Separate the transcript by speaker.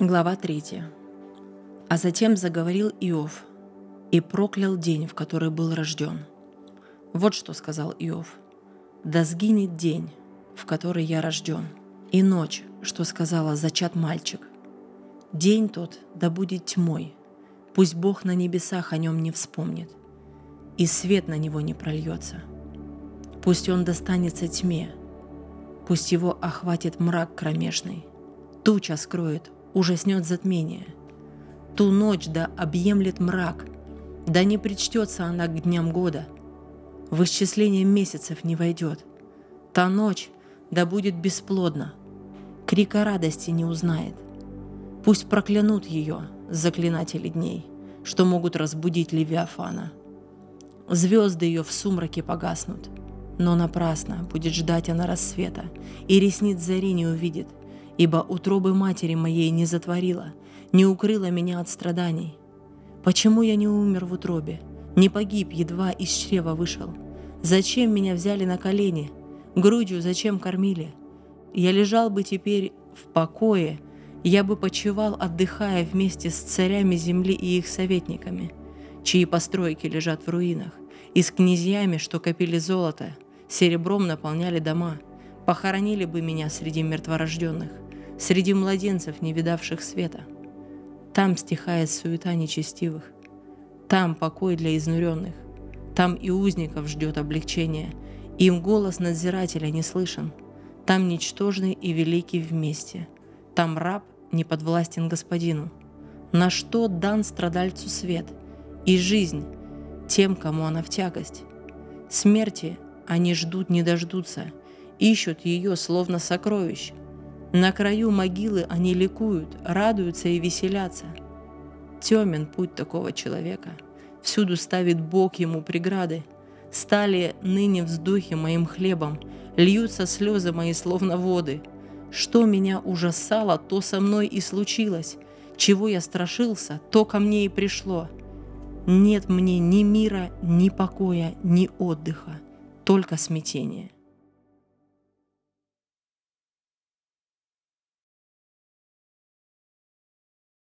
Speaker 1: Глава 3. А затем заговорил Иов и проклял день, в который был рожден. Вот что сказал Иов. «Да сгинет день, в который я рожден, и ночь, что сказала зачат мальчик. День тот да будет тьмой, пусть Бог на небесах о нем не вспомнит, и свет на него не прольется. Пусть он достанется тьме, пусть его охватит мрак кромешный, туча скроет ужаснет затмение. Ту ночь да объемлет мрак, да не причтется она к дням года, в исчисление месяцев не войдет. Та ночь да будет бесплодна, крика радости не узнает. Пусть проклянут ее заклинатели дней, что могут разбудить Левиафана. Звезды ее в сумраке погаснут, но напрасно будет ждать она рассвета, и ресниц зари не увидит – ибо утробы матери моей не затворила, не укрыла меня от страданий. Почему я не умер в утробе, не погиб, едва из чрева вышел? Зачем меня взяли на колени? Грудью зачем кормили? Я лежал бы теперь в покое, я бы почивал, отдыхая вместе с царями земли и их советниками, чьи постройки лежат в руинах, и с князьями, что копили золото, серебром наполняли дома, похоронили бы меня среди мертворожденных среди младенцев, не видавших света. Там стихает суета нечестивых, там покой для изнуренных, там и узников ждет облегчение, им голос надзирателя не слышен, там ничтожный и великий вместе, там раб не подвластен господину. На что дан страдальцу свет и жизнь тем, кому она в тягость? Смерти они ждут не дождутся, ищут ее словно сокровищ, на краю могилы они ликуют, радуются и веселятся. Темен путь такого человека. Всюду ставит Бог ему преграды. Стали ныне вздохи моим хлебом, льются слезы мои словно воды. Что меня ужасало, то со мной и случилось. Чего я страшился, то ко мне и пришло. Нет мне ни мира, ни покоя, ни отдыха, только смятение.